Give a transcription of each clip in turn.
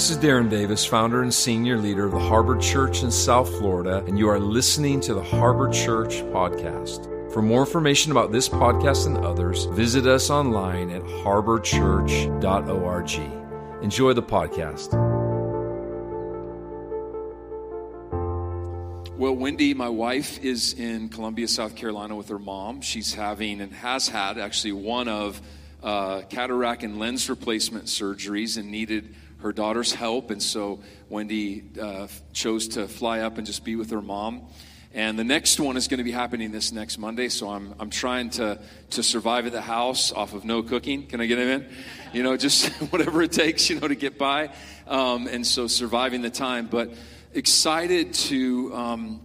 This is Darren Davis, founder and senior leader of the Harbor Church in South Florida, and you are listening to the Harbor Church podcast. For more information about this podcast and others, visit us online at harborchurch.org. Enjoy the podcast. Well, Wendy, my wife, is in Columbia, South Carolina with her mom. She's having and has had actually one of uh, cataract and lens replacement surgeries and needed her daughter's help. And so Wendy uh, chose to fly up and just be with her mom. And the next one is going to be happening this next Monday. So I'm, I'm trying to, to survive at the house off of no cooking. Can I get in? You know, just whatever it takes, you know, to get by. Um, and so surviving the time. But excited to um,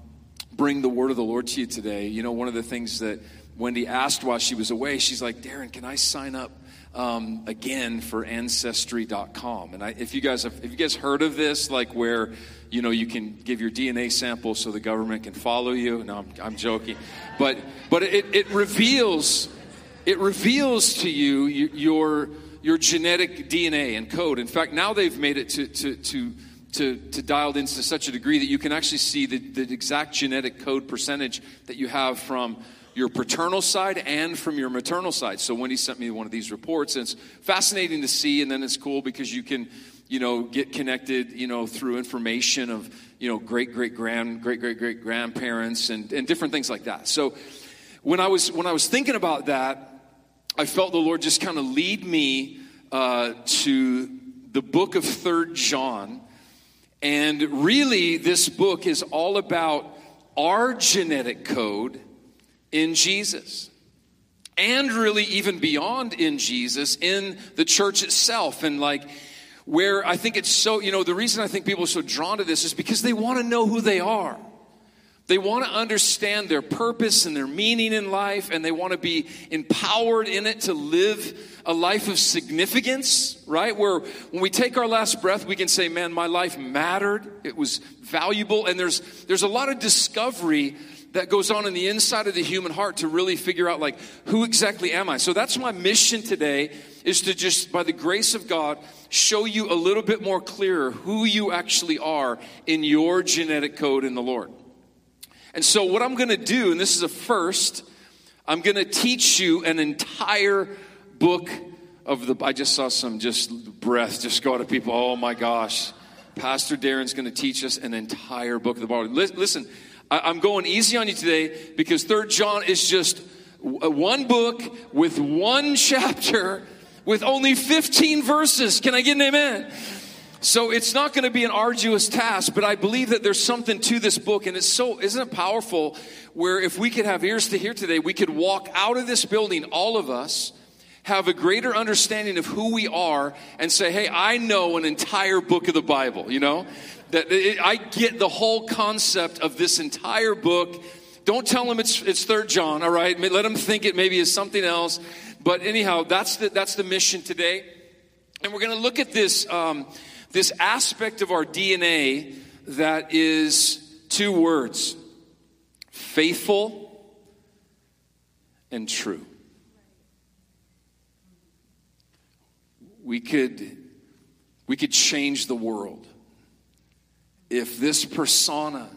bring the word of the Lord to you today. You know, one of the things that Wendy asked while she was away, she's like, Darren, can I sign up? Um, again for ancestry.com and I, if you guys have if you guys heard of this like where you know you can give your dna sample so the government can follow you. No i'm, I'm joking. But but it, it reveals it reveals to you your your genetic dna and code. In fact now they've made it to to, to to, to dialed into such a degree that you can actually see the, the exact genetic code percentage that you have from your paternal side and from your maternal side. So when he sent me one of these reports, and it's fascinating to see, and then it's cool because you can, you know, get connected, you know, through information of, you know, great great grand great great great grandparents and, and different things like that. So when I was when I was thinking about that, I felt the Lord just kind of lead me uh, to the book of Third John, and really this book is all about our genetic code in Jesus. And really, even beyond in Jesus, in the church itself. And like, where I think it's so, you know, the reason I think people are so drawn to this is because they want to know who they are. They want to understand their purpose and their meaning in life, and they want to be empowered in it to live a life of significance, right? Where when we take our last breath, we can say, Man, my life mattered. It was valuable. And there's, there's a lot of discovery that goes on in the inside of the human heart to really figure out like who exactly am i? So that's my mission today is to just by the grace of god show you a little bit more clearer who you actually are in your genetic code in the lord. And so what i'm going to do and this is a first i'm going to teach you an entire book of the i just saw some just breath just go to people. Oh my gosh. Pastor darren's going to teach us an entire book of the bible. Listen I'm going easy on you today because Third John is just uh, one book with one chapter with only 15 verses. Can I get an amen? So it's not going to be an arduous task, but I believe that there's something to this book. And it's so, isn't it powerful where if we could have ears to hear today, we could walk out of this building, all of us, have a greater understanding of who we are and say, hey, I know an entire book of the Bible, you know? That it, I get the whole concept of this entire book. Don't tell them it's, it's Third John, all right? Let them think it maybe is something else. But anyhow, that's the, that's the mission today. And we're going to look at this, um, this aspect of our DNA that is two words faithful and true. We could, we could change the world if this persona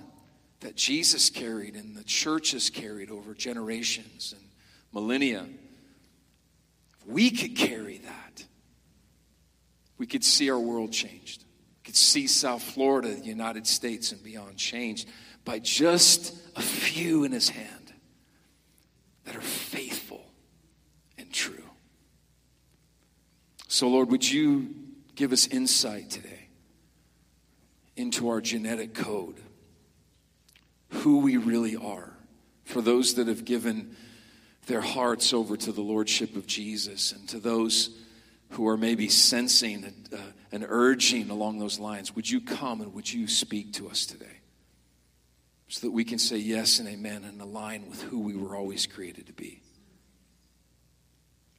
that Jesus carried and the church has carried over generations and millennia, we could carry that, we could see our world changed. We could see South Florida, the United States, and beyond changed by just a few in his hand that are faithful and true. So, Lord, would you give us insight today? into our genetic code, who we really are. For those that have given their hearts over to the Lordship of Jesus, and to those who are maybe sensing an urging along those lines, would you come and would you speak to us today? So that we can say yes and amen and align with who we were always created to be.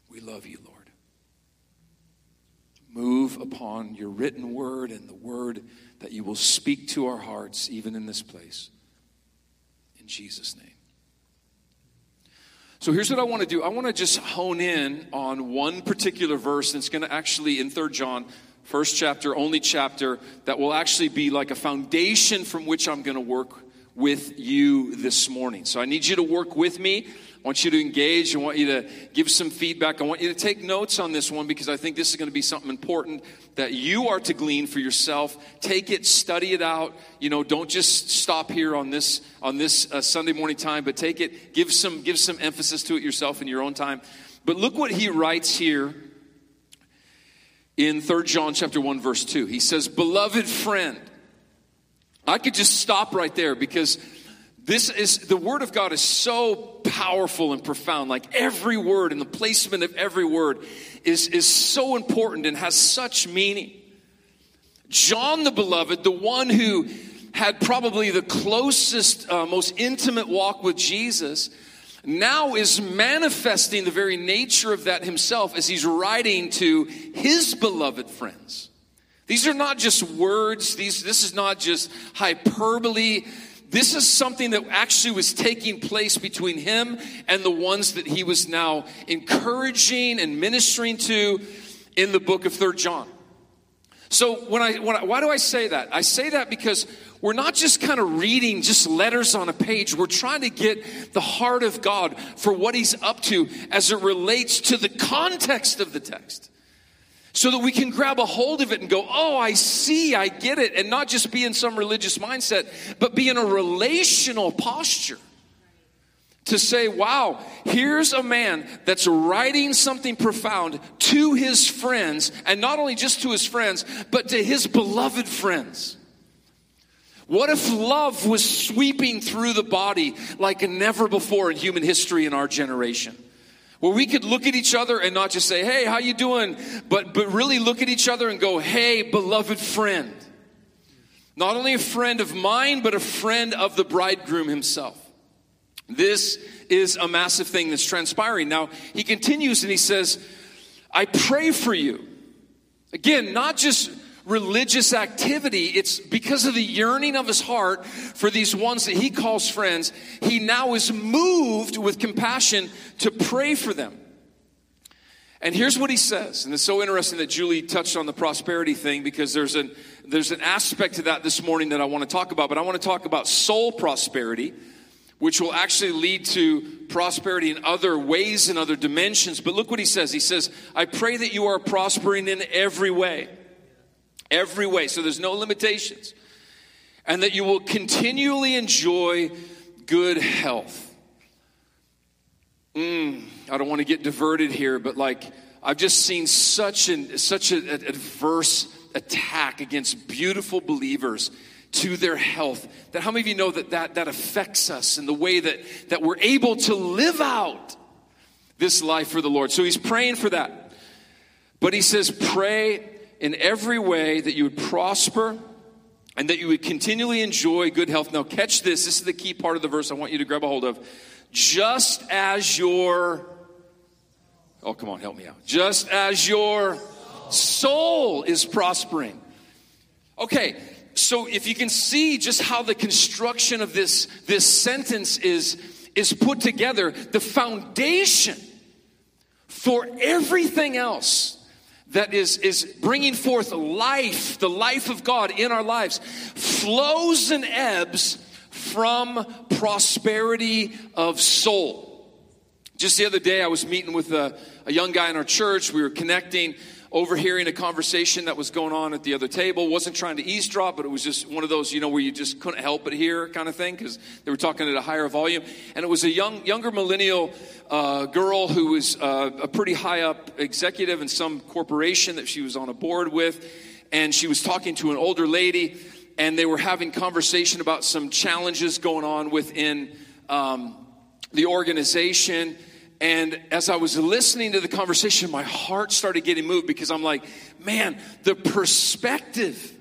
We love you, Lord. Move upon your written word and the word that you will speak to our hearts even in this place. In Jesus' name. So here's what I want to do. I want to just hone in on one particular verse and it's going to actually, in 3 John, First chapter, only chapter that will actually be like a foundation from which I'm going to work with you this morning. So I need you to work with me. I want you to engage. I want you to give some feedback. I want you to take notes on this one because I think this is going to be something important that you are to glean for yourself. Take it, study it out. You know, don't just stop here on this on this uh, Sunday morning time, but take it, give some give some emphasis to it yourself in your own time. But look what he writes here in 3 John chapter 1 verse 2. He says, "Beloved friend, I could just stop right there because this is the word of God is so powerful and profound. Like every word and the placement of every word is, is so important and has such meaning. John the beloved, the one who had probably the closest, uh, most intimate walk with Jesus, now is manifesting the very nature of that himself as he's writing to his beloved friends. These are not just words, these, this is not just hyperbole. This is something that actually was taking place between him and the ones that he was now encouraging and ministering to in the book of Third John. So when I, when I, why do I say that? I say that because we're not just kind of reading just letters on a page. We're trying to get the heart of God for what he's up to as it relates to the context of the text so that we can grab a hold of it and go, oh, I see, I get it, and not just be in some religious mindset, but be in a relational posture. To say, wow, here's a man that's writing something profound to his friends, and not only just to his friends, but to his beloved friends. What if love was sweeping through the body like never before in human history in our generation? Where we could look at each other and not just say, hey, how you doing? But, but really look at each other and go, hey, beloved friend. Not only a friend of mine, but a friend of the bridegroom himself. This is a massive thing that's transpiring. Now, he continues and he says, I pray for you. Again, not just religious activity. It's because of the yearning of his heart for these ones that he calls friends. He now is moved with compassion to pray for them. And here's what he says, and it's so interesting that Julie touched on the prosperity thing because there's an there's an aspect to that this morning that I want to talk about, but I want to talk about soul prosperity, which will actually lead to prosperity in other ways and other dimensions. But look what he says. He says, "I pray that you are prospering in every way." Every way. So there's no limitations. And that you will continually enjoy good health. Mm, I don't want to get diverted here, but like I've just seen such an such an adverse attack against beautiful believers to their health that how many of you know that that, that affects us in the way that, that we're able to live out this life for the Lord. So he's praying for that. But he says, pray in every way that you would prosper and that you would continually enjoy good health. Now, catch this. This is the key part of the verse I want you to grab a hold of. Just as your, oh, come on, help me out. Just as your soul is prospering. Okay, so if you can see just how the construction of this, this sentence is, is put together, the foundation for everything else that is, is bringing forth life, the life of God in our lives, flows and ebbs from prosperity of soul. Just the other day, I was meeting with a, a young guy in our church. We were connecting overhearing a conversation that was going on at the other table. Wasn't trying to eavesdrop, but it was just one of those, you know, where you just couldn't help but hear kind of thing because they were talking at a higher volume. And it was a young, younger millennial uh, girl who was uh, a pretty high up executive in some corporation that she was on a board with, and she was talking to an older lady, and they were having conversation about some challenges going on within um, the organization and as I was listening to the conversation, my heart started getting moved because I'm like, man, the perspective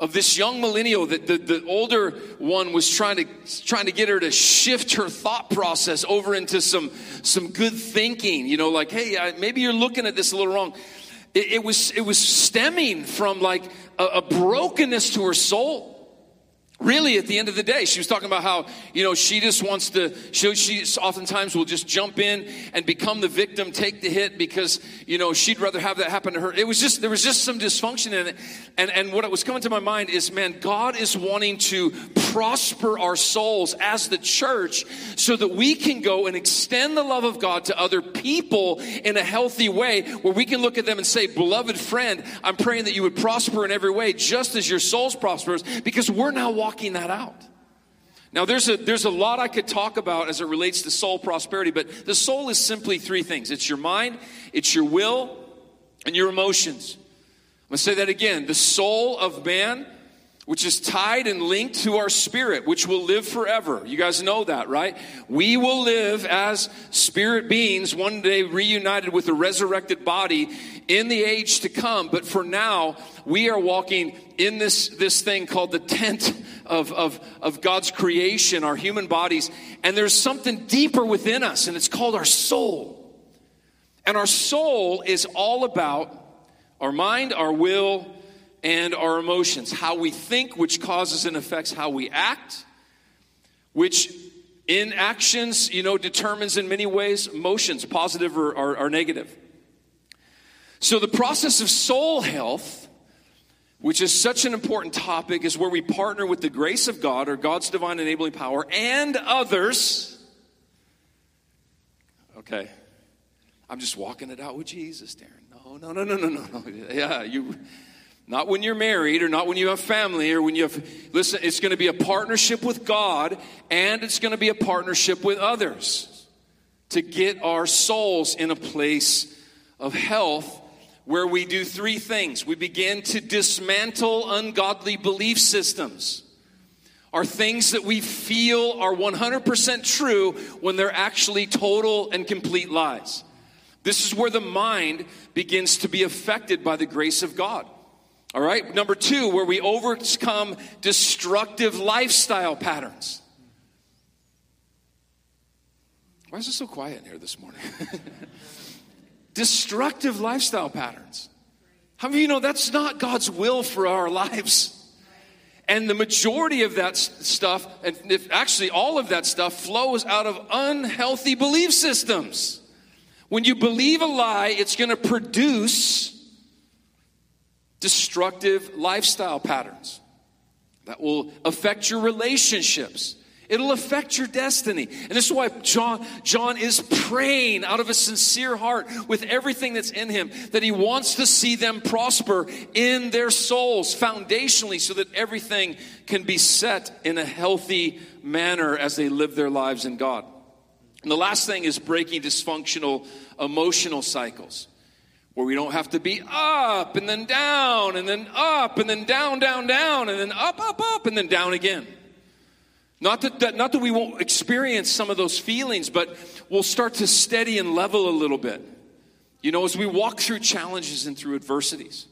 of this young millennial that the, the older one was trying to trying to get her to shift her thought process over into some some good thinking you know like hey maybe you're looking at this a little wrong. It, it was it was stemming from like a, a brokenness to her soul really at the end of the day she was talking about how you know she just wants to she, she oftentimes will just jump in and become the victim take the hit because you know she'd rather have that happen to her. It was just there was just some dysfunction in it. And and what was coming to my mind is man god is wanting to prosper our souls as the church so that we can go and extend the love of god to other people in a healthy way where we can look at them and say beloved friend i'm praying that you would prosper in every way just as your soul's prospers because we're now walking that out. Now, there's a, there's a lot I could talk about as it relates to soul prosperity, but the soul is simply three things it's your mind, it's your will, and your emotions. I'm going to say that again. The soul of man, which is tied and linked to our spirit, which will live forever. You guys know that, right? We will live as spirit beings, one day reunited with a resurrected body in the age to come. But for now, we are walking in this, this thing called the tent of, of, of God's creation, our human bodies. And there's something deeper within us, and it's called our soul. And our soul is all about our mind, our will, and our emotions. How we think, which causes and affects how we act, which in actions, you know, determines in many ways emotions, positive or, or, or negative. So, the process of soul health, which is such an important topic, is where we partner with the grace of God or God's divine enabling power and others. Okay. I'm just walking it out with Jesus, Darren. No, no, no, no, no, no. Yeah, you. Not when you're married or not when you have family or when you have, listen, it's going to be a partnership with God and it's going to be a partnership with others to get our souls in a place of health where we do three things. We begin to dismantle ungodly belief systems. Are things that we feel are 100% true when they're actually total and complete lies. This is where the mind begins to be affected by the grace of God. All right, number two, where we overcome destructive lifestyle patterns. Why is it so quiet in here this morning? destructive lifestyle patterns. How many of you know that's not God's will for our lives? And the majority of that stuff, and if actually all of that stuff, flows out of unhealthy belief systems. When you believe a lie, it's going to produce destructive lifestyle patterns that will affect your relationships It'll affect your destiny. And this is why John, John is praying out of a sincere heart with everything that's in him that he wants to see them prosper in their souls foundationally so that everything can be set in a healthy manner as they live their lives in God. And the last thing is breaking dysfunctional emotional cycles where we don't have to be up and then down and then up and then down, down, down and then up, up, up and then down again. Not that, not that we won't experience some of those feelings, but we'll start to steady and level a little bit. You know, as we walk through challenges and through adversities.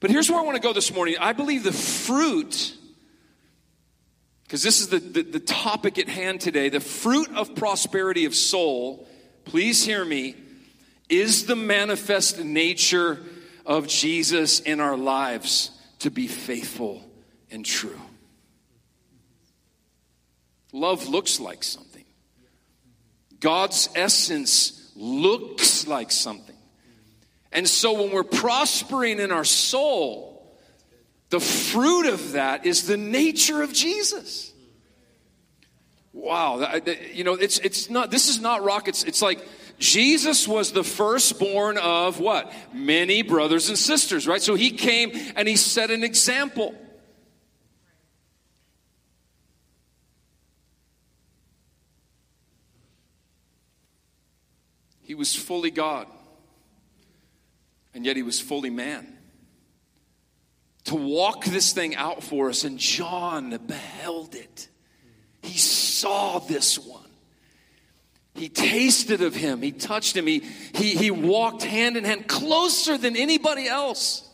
But here's where I want to go this morning. I believe the fruit, because this is the, the, the topic at hand today, the fruit of prosperity of soul, please hear me, is the manifest nature of Jesus in our lives to be faithful and true. Love looks like something. God's essence looks like something. And so when we're prospering in our soul, the fruit of that is the nature of Jesus. Wow, you know, it's it's not this is not rockets. It's like Jesus was the firstborn of what? Many brothers and sisters, right? So he came and he set an example. He was fully God, and yet he was fully man. To walk this thing out for us, and John beheld it. He saw this one. He tasted of him. He touched him. He, he, he walked hand in hand closer than anybody else.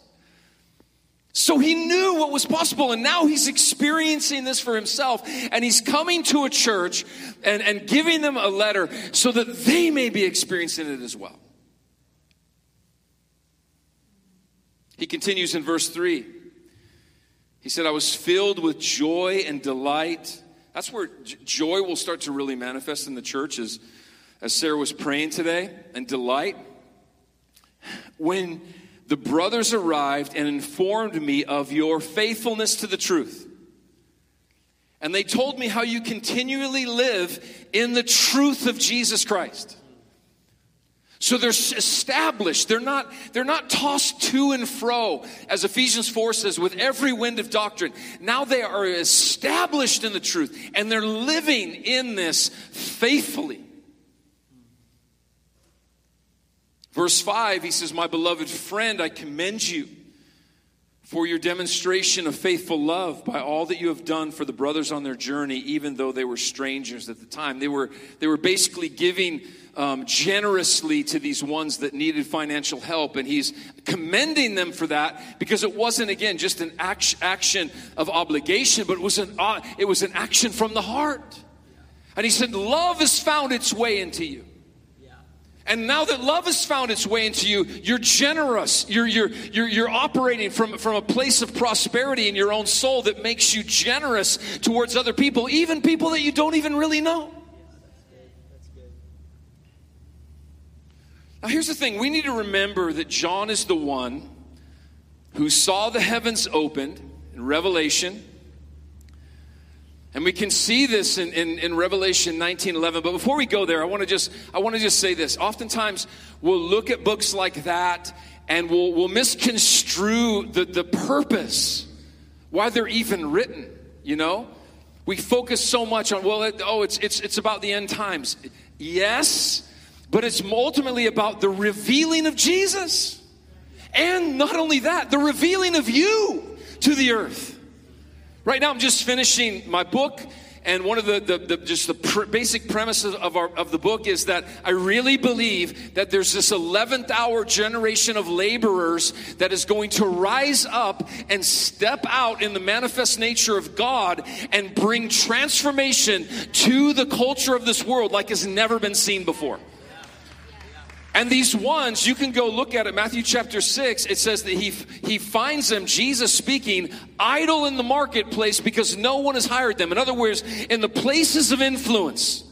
So he knew what was possible, and now he's experiencing this for himself. And he's coming to a church and, and giving them a letter so that they may be experiencing it as well. He continues in verse 3. He said, I was filled with joy and delight. That's where joy will start to really manifest in the church, as, as Sarah was praying today, and delight. When the brothers arrived and informed me of your faithfulness to the truth. And they told me how you continually live in the truth of Jesus Christ. So they're established. They're not, they're not tossed to and fro, as Ephesians 4 says, with every wind of doctrine. Now they are established in the truth and they're living in this faithfully. Verse 5, he says, My beloved friend, I commend you for your demonstration of faithful love by all that you have done for the brothers on their journey, even though they were strangers at the time. They were, they were basically giving um, generously to these ones that needed financial help. And he's commending them for that because it wasn't, again, just an action, action of obligation, but it was, an, uh, it was an action from the heart. And he said, Love has found its way into you. And now that love has found its way into you, you're generous. You're, you're, you're, you're operating from, from a place of prosperity in your own soul that makes you generous towards other people, even people that you don't even really know. Now, here's the thing we need to remember that John is the one who saw the heavens opened in Revelation and we can see this in, in, in Revelation 19 11. But before we go there, I want to just I want to just say this. Oftentimes we'll look at books like that and we'll, we'll misconstrue the, the purpose, why they're even written, you know? We focus so much on, well, it, oh, it's, it's, it's about the end times. Yes, but it's ultimately about the revealing of Jesus. And not only that, the revealing of you to the earth. Right now, I'm just finishing my book, and one of the, the, the just the pr- basic premises of, our, of the book is that I really believe that there's this 11th hour generation of laborers that is going to rise up and step out in the manifest nature of God and bring transformation to the culture of this world like has never been seen before. And these ones, you can go look at it. Matthew chapter 6, it says that he, he finds them, Jesus speaking, idle in the marketplace because no one has hired them. In other words, in the places of influence.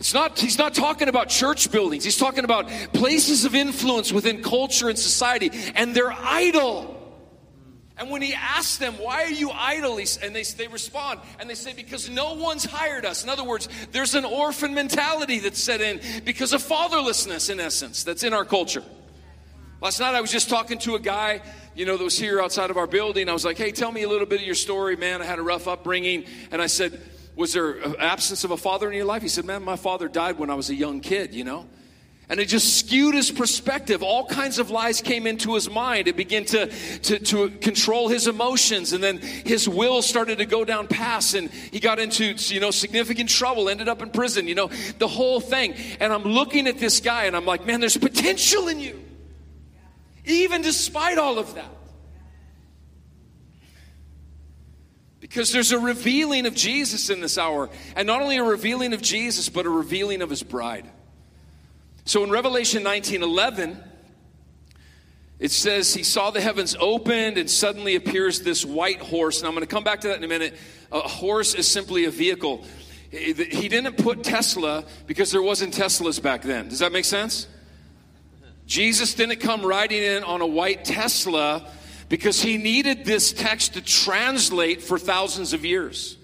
It's not, he's not talking about church buildings. He's talking about places of influence within culture and society. And they're idle. And when he asks them, why are you idle? And they, they respond, and they say, because no one's hired us. In other words, there's an orphan mentality that's set in because of fatherlessness, in essence, that's in our culture. Last night I was just talking to a guy, you know, that was here outside of our building. I was like, hey, tell me a little bit of your story, man. I had a rough upbringing. And I said, was there absence of a father in your life? He said, man, my father died when I was a young kid, you know? And it just skewed his perspective. All kinds of lies came into his mind. It began to, to, to, control his emotions. And then his will started to go down paths. And he got into, you know, significant trouble, ended up in prison, you know, the whole thing. And I'm looking at this guy and I'm like, man, there's potential in you. Even despite all of that. Because there's a revealing of Jesus in this hour. And not only a revealing of Jesus, but a revealing of his bride. So in Revelation 19 11, it says he saw the heavens opened and suddenly appears this white horse. And I'm going to come back to that in a minute. A horse is simply a vehicle. He didn't put Tesla because there wasn't Teslas back then. Does that make sense? Jesus didn't come riding in on a white Tesla because he needed this text to translate for thousands of years.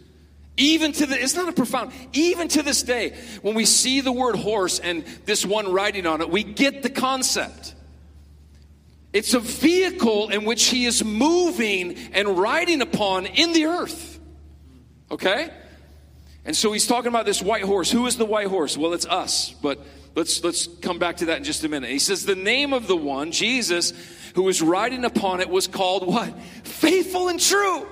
Even to the, it's not a profound, even to this day, when we see the word horse and this one riding on it, we get the concept. It's a vehicle in which he is moving and riding upon in the earth. Okay? And so he's talking about this white horse. Who is the white horse? Well, it's us, but let's let's come back to that in just a minute. He says the name of the one, Jesus, who was riding upon it was called what? Faithful and true.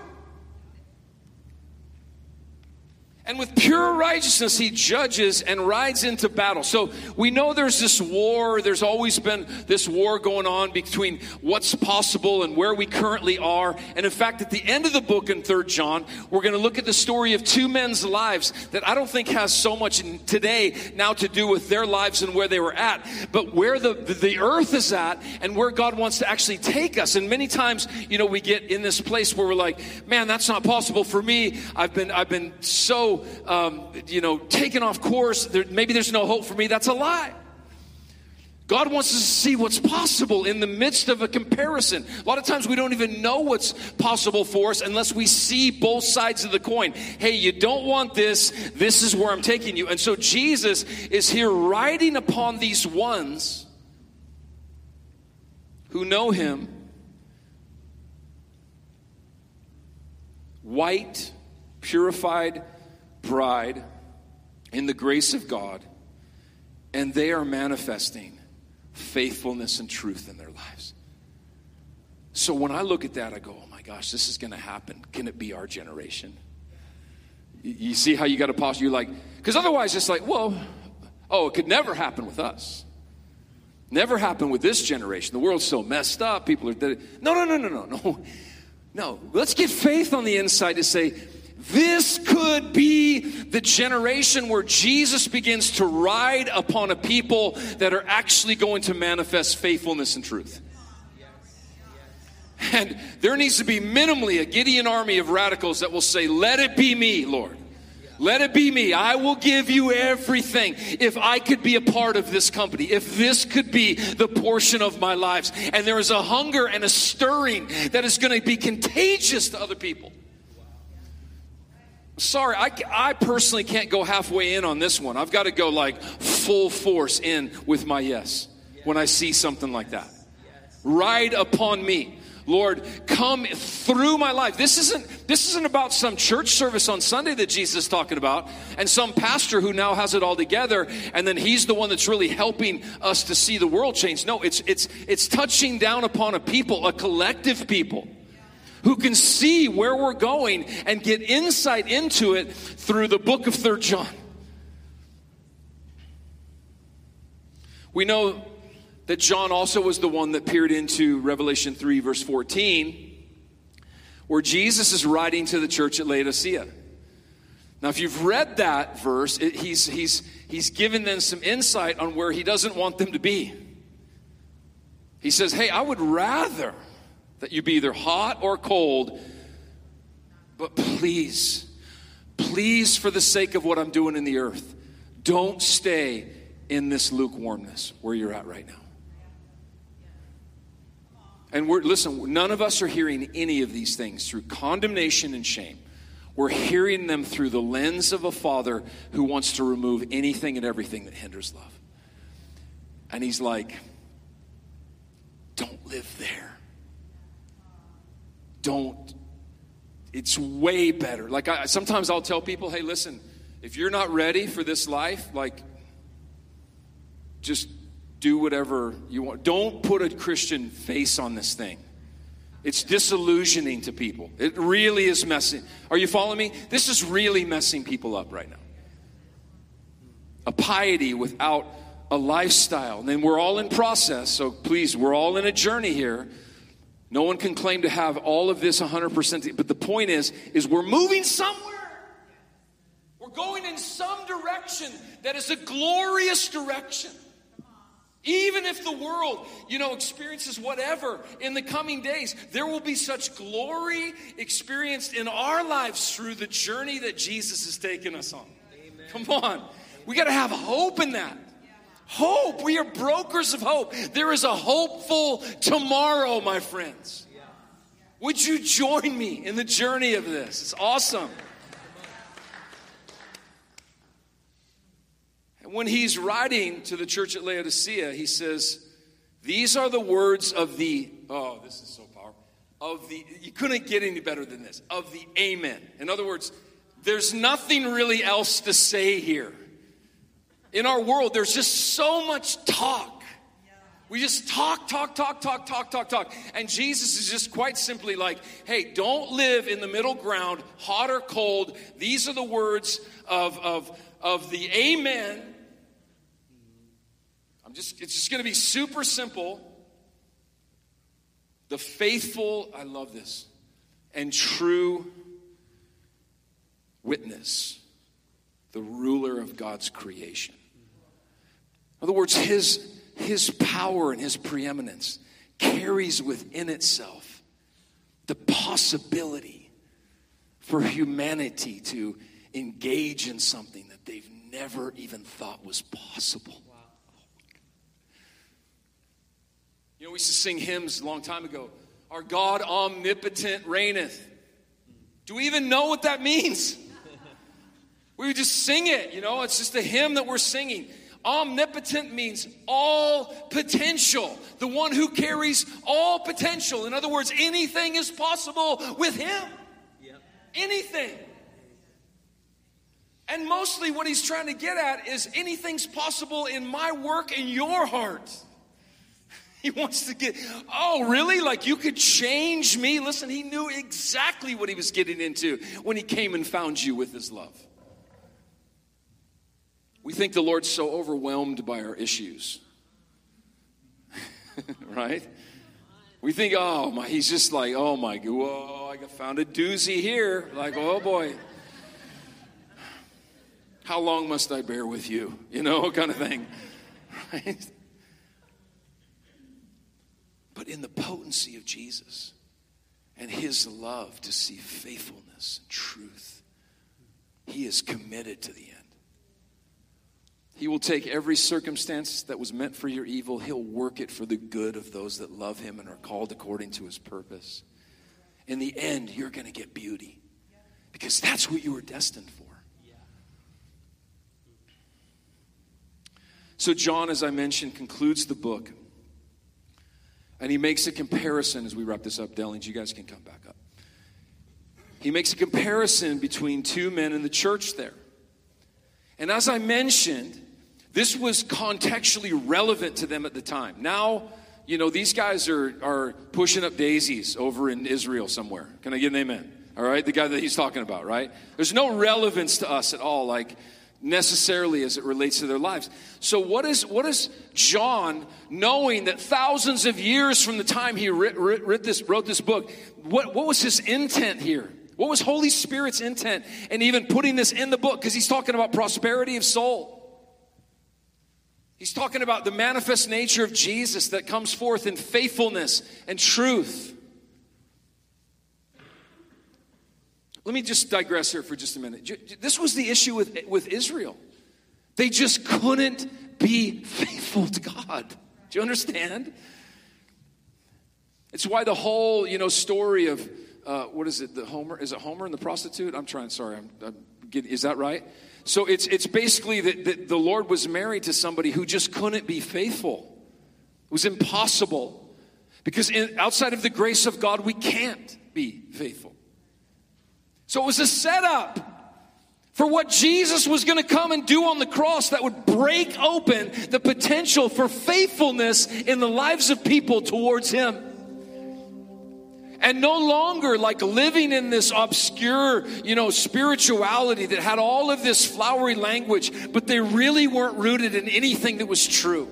And with pure righteousness, he judges and rides into battle. So we know there's this war. There's always been this war going on between what's possible and where we currently are. And in fact, at the end of the book in 3rd John, we're going to look at the story of two men's lives that I don't think has so much today now to do with their lives and where they were at, but where the, the earth is at and where God wants to actually take us. And many times, you know, we get in this place where we're like, man, that's not possible for me. I've been, I've been so um, you know, taken off course. There, maybe there's no hope for me. That's a lie. God wants us to see what's possible in the midst of a comparison. A lot of times we don't even know what's possible for us unless we see both sides of the coin. Hey, you don't want this. This is where I'm taking you. And so Jesus is here riding upon these ones who know him. White, purified, bride in the grace of God, and they are manifesting faithfulness and truth in their lives. So when I look at that, I go, oh my gosh, this is going to happen. Can it be our generation? You see how you got to posture? You're like, because otherwise it's like, well, oh, it could never happen with us. Never happen with this generation. The world's so messed up. People are. No, no, no, no, no, no. No. Let's get faith on the inside to say, this could be the generation where Jesus begins to ride upon a people that are actually going to manifest faithfulness and truth. And there needs to be minimally a Gideon army of radicals that will say, Let it be me, Lord. Let it be me. I will give you everything. If I could be a part of this company, if this could be the portion of my lives. And there is a hunger and a stirring that is going to be contagious to other people. Sorry, I, I personally can't go halfway in on this one. I've got to go like full force in with my yes when I see something like that. Ride upon me. Lord, come through my life. This isn't this isn't about some church service on Sunday that Jesus is talking about and some pastor who now has it all together and then he's the one that's really helping us to see the world change. No, it's it's it's touching down upon a people, a collective people who can see where we're going and get insight into it through the book of Third John. We know that John also was the one that peered into Revelation 3, verse 14, where Jesus is writing to the church at Laodicea. Now, if you've read that verse, it, he's, he's, he's given them some insight on where he doesn't want them to be. He says, Hey, I would rather that you be either hot or cold. But please, please, for the sake of what I'm doing in the earth, don't stay in this lukewarmness where you're at right now. And we're, listen, none of us are hearing any of these things through condemnation and shame. We're hearing them through the lens of a father who wants to remove anything and everything that hinders love. And he's like, don't live there don't it's way better. Like I, sometimes i'll tell people hey listen if you're not ready for this life like just do whatever you want. Don't put a christian face on this thing. It's disillusioning to people. It really is messing are you following me? This is really messing people up right now. A piety without a lifestyle. And then we're all in process so please we're all in a journey here no one can claim to have all of this 100%, but the point is is we're moving somewhere. We're going in some direction that is a glorious direction. Even if the world, you know, experiences whatever in the coming days, there will be such glory experienced in our lives through the journey that Jesus has taken us on. Amen. Come on. We got to have hope in that. Hope. We are brokers of hope. There is a hopeful tomorrow, my friends. Would you join me in the journey of this? It's awesome. And when he's writing to the church at Laodicea, he says, These are the words of the, oh, this is so powerful, of the, you couldn't get any better than this, of the Amen. In other words, there's nothing really else to say here in our world, there's just so much talk. We just talk, talk, talk, talk, talk, talk, talk. And Jesus is just quite simply like, hey, don't live in the middle ground, hot or cold. These are the words of, of, of the amen. I'm just, it's just going to be super simple. The faithful, I love this, and true witness, the ruler of God's creation. In other words, his, his power and his preeminence carries within itself the possibility for humanity to engage in something that they've never even thought was possible. You know, we used to sing hymns a long time ago. Our God omnipotent reigneth. Do we even know what that means? We would just sing it, you know, it's just a hymn that we're singing. Omnipotent means all potential, the one who carries all potential. In other words, anything is possible with him. Yep. Anything. And mostly what he's trying to get at is anything's possible in my work in your heart. He wants to get, oh, really? Like you could change me? Listen, he knew exactly what he was getting into when he came and found you with his love. We think the Lord's so overwhelmed by our issues. right? We think, oh my, he's just like, oh my, whoa, I found a doozy here. Like, oh boy. How long must I bear with you? You know, kind of thing. Right? But in the potency of Jesus and his love to see faithfulness and truth, he is committed to the end. He will take every circumstance that was meant for your evil, He'll work it for the good of those that love Him and are called according to His purpose. In the end, you're going to get beauty because that's what you were destined for. So, John, as I mentioned, concludes the book and he makes a comparison as we wrap this up. Dellings, you guys can come back up. He makes a comparison between two men in the church there. And as I mentioned, this was contextually relevant to them at the time. Now, you know, these guys are, are pushing up daisies over in Israel somewhere. Can I get an amen? All right, the guy that he's talking about, right? There's no relevance to us at all, like necessarily as it relates to their lives. So, what is, what is John, knowing that thousands of years from the time he writ, writ, writ this, wrote this book, what, what was his intent here? What was Holy Spirit's intent? And even putting this in the book, because he's talking about prosperity of soul. He's talking about the manifest nature of Jesus that comes forth in faithfulness and truth. Let me just digress here for just a minute. This was the issue with, with Israel. They just couldn't be faithful to God. Do you understand? It's why the whole, you know, story of uh, what is it? The Homer is it Homer and the prostitute? I'm trying. Sorry, I'm, I'm getting, is that right? So it's, it's basically that, that the Lord was married to somebody who just couldn't be faithful. It was impossible. Because in, outside of the grace of God, we can't be faithful. So it was a setup for what Jesus was going to come and do on the cross that would break open the potential for faithfulness in the lives of people towards Him and no longer like living in this obscure, you know, spirituality that had all of this flowery language, but they really weren't rooted in anything that was true.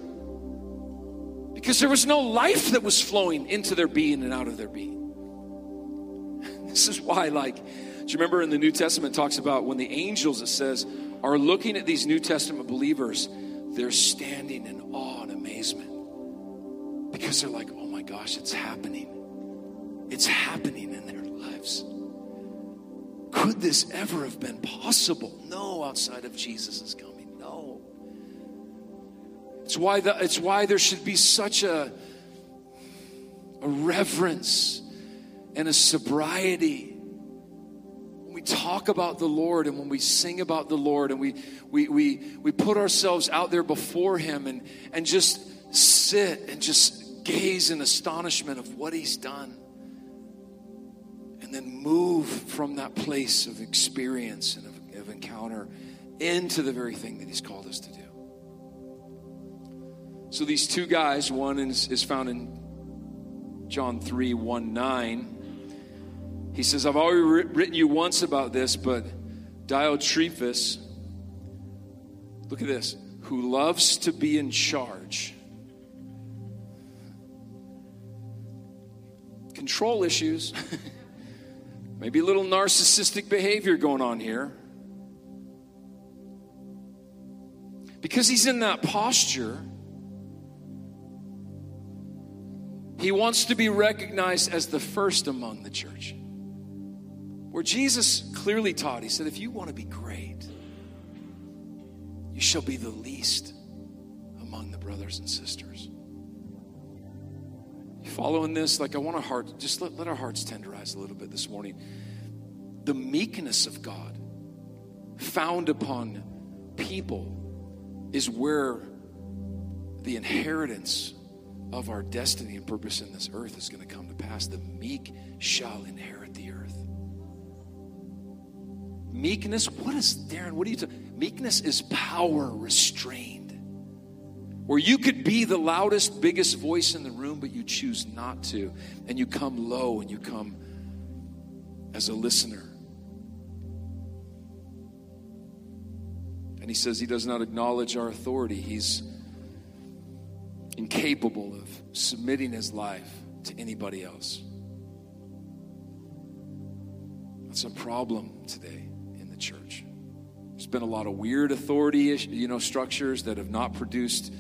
Because there was no life that was flowing into their being and out of their being. This is why, like, do you remember in the New Testament talks about when the angels, it says, are looking at these New Testament believers, they're standing in awe and amazement. Because they're like, oh my gosh, it's happening. It's happening in their lives. Could this ever have been possible? No, outside of Jesus' coming. No. It's why, the, it's why there should be such a, a reverence and a sobriety when we talk about the Lord and when we sing about the Lord and we, we, we, we put ourselves out there before Him and, and just sit and just gaze in astonishment of what He's done and then move from that place of experience and of, of encounter into the very thing that He's called us to do. So these two guys, one is, is found in John 3 1 9. He says, I've already written you once about this, but Diotrephes, look at this, who loves to be in charge. Control issues. Maybe a little narcissistic behavior going on here. Because he's in that posture, he wants to be recognized as the first among the church. Where Jesus clearly taught, he said, if you want to be great, you shall be the least among the brothers and sisters. Following this? Like, I want our heart, just let, let our hearts tenderize a little bit this morning. The meekness of God found upon people is where the inheritance of our destiny and purpose in this earth is going to come to pass. The meek shall inherit the earth. Meekness, what is, Darren, what are you talking? Meekness is power restrained. Where you could be the loudest, biggest voice in the room, but you choose not to. And you come low and you come as a listener. And he says he does not acknowledge our authority. He's incapable of submitting his life to anybody else. That's a problem today in the church. There's been a lot of weird authority, you know, structures that have not produced,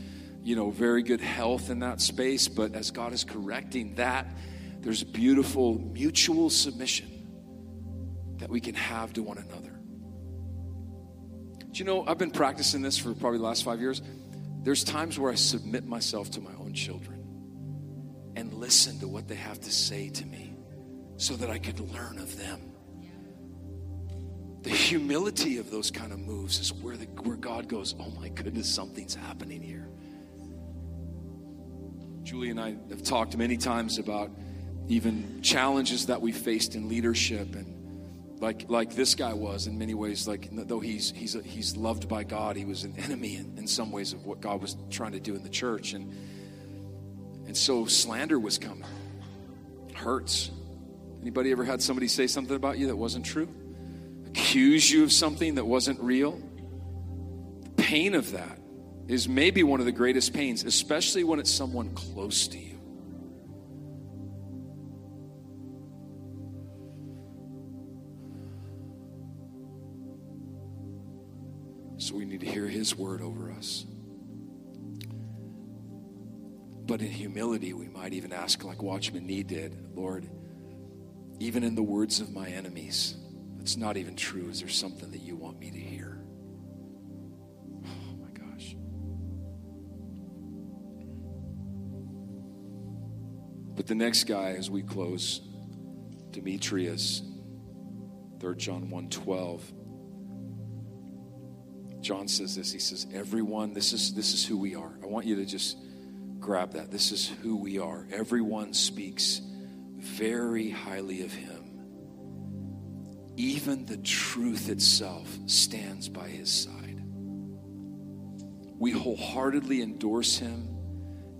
you know, very good health in that space. But as God is correcting that, there's beautiful mutual submission that we can have to one another. Do you know, I've been practicing this for probably the last five years. There's times where I submit myself to my own children and listen to what they have to say to me so that I could learn of them. The humility of those kind of moves is where, the, where God goes, oh my goodness, something's happening here. Julie and I have talked many times about even challenges that we faced in leadership and like like this guy was in many ways like though he's he's he's loved by god he was an enemy in, in some ways of what god was trying to do in the church. And and so slander was coming. Hurts. Anybody ever had somebody say something about you that wasn't true? Accuse you of something that wasn't real? The pain of that is maybe one of the greatest pains especially when it's someone close to you So we need to hear His word over us. But in humility, we might even ask, like Watchman Nee did, Lord, even in the words of my enemies, that's not even true. Is there something that you want me to hear? The next guy, as we close, Demetrius, 3 John 1 12. John says this. He says, Everyone, this is, this is who we are. I want you to just grab that. This is who we are. Everyone speaks very highly of him. Even the truth itself stands by his side. We wholeheartedly endorse him,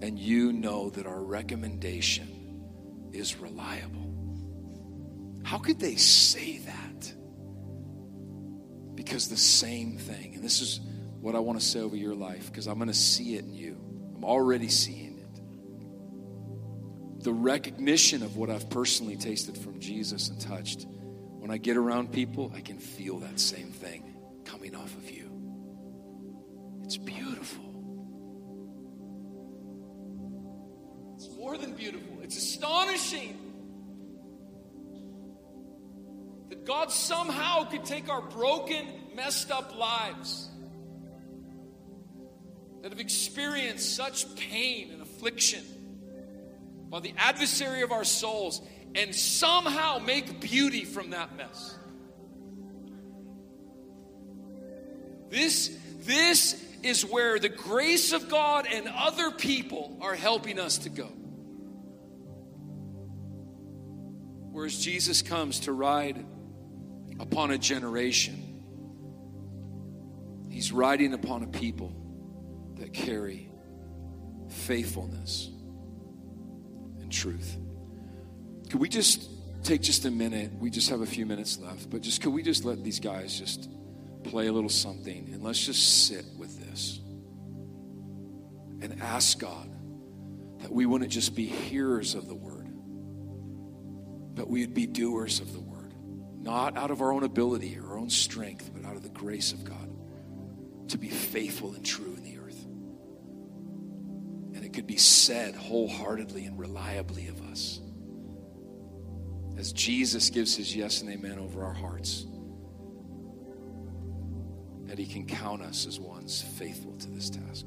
and you know that our recommendation is reliable. How could they say that? Because the same thing, and this is what I want to say over your life, because I'm going to see it in you. I'm already seeing it. The recognition of what I've personally tasted from Jesus and touched. When I get around people, I can feel that same thing coming off of you. It's beautiful. It's more than beautiful, it's astonishing. That God somehow could take our broken, messed up lives that have experienced such pain and affliction by the adversary of our souls and somehow make beauty from that mess. This, this is where the grace of God and other people are helping us to go. Whereas Jesus comes to ride upon a generation, He's riding upon a people that carry faithfulness, and truth. Could we just take just a minute? We just have a few minutes left, but just could we just let these guys just play a little something and let's just sit with this and ask God that we wouldn't just be hearers of the word, but we would be doers of the word, not out of our own ability or our own strength, but out of the grace of God to be faithful and true in the earth. And it could be said wholeheartedly and reliably of us as Jesus gives his yes and amen over our hearts, that he can count us as ones faithful to this task.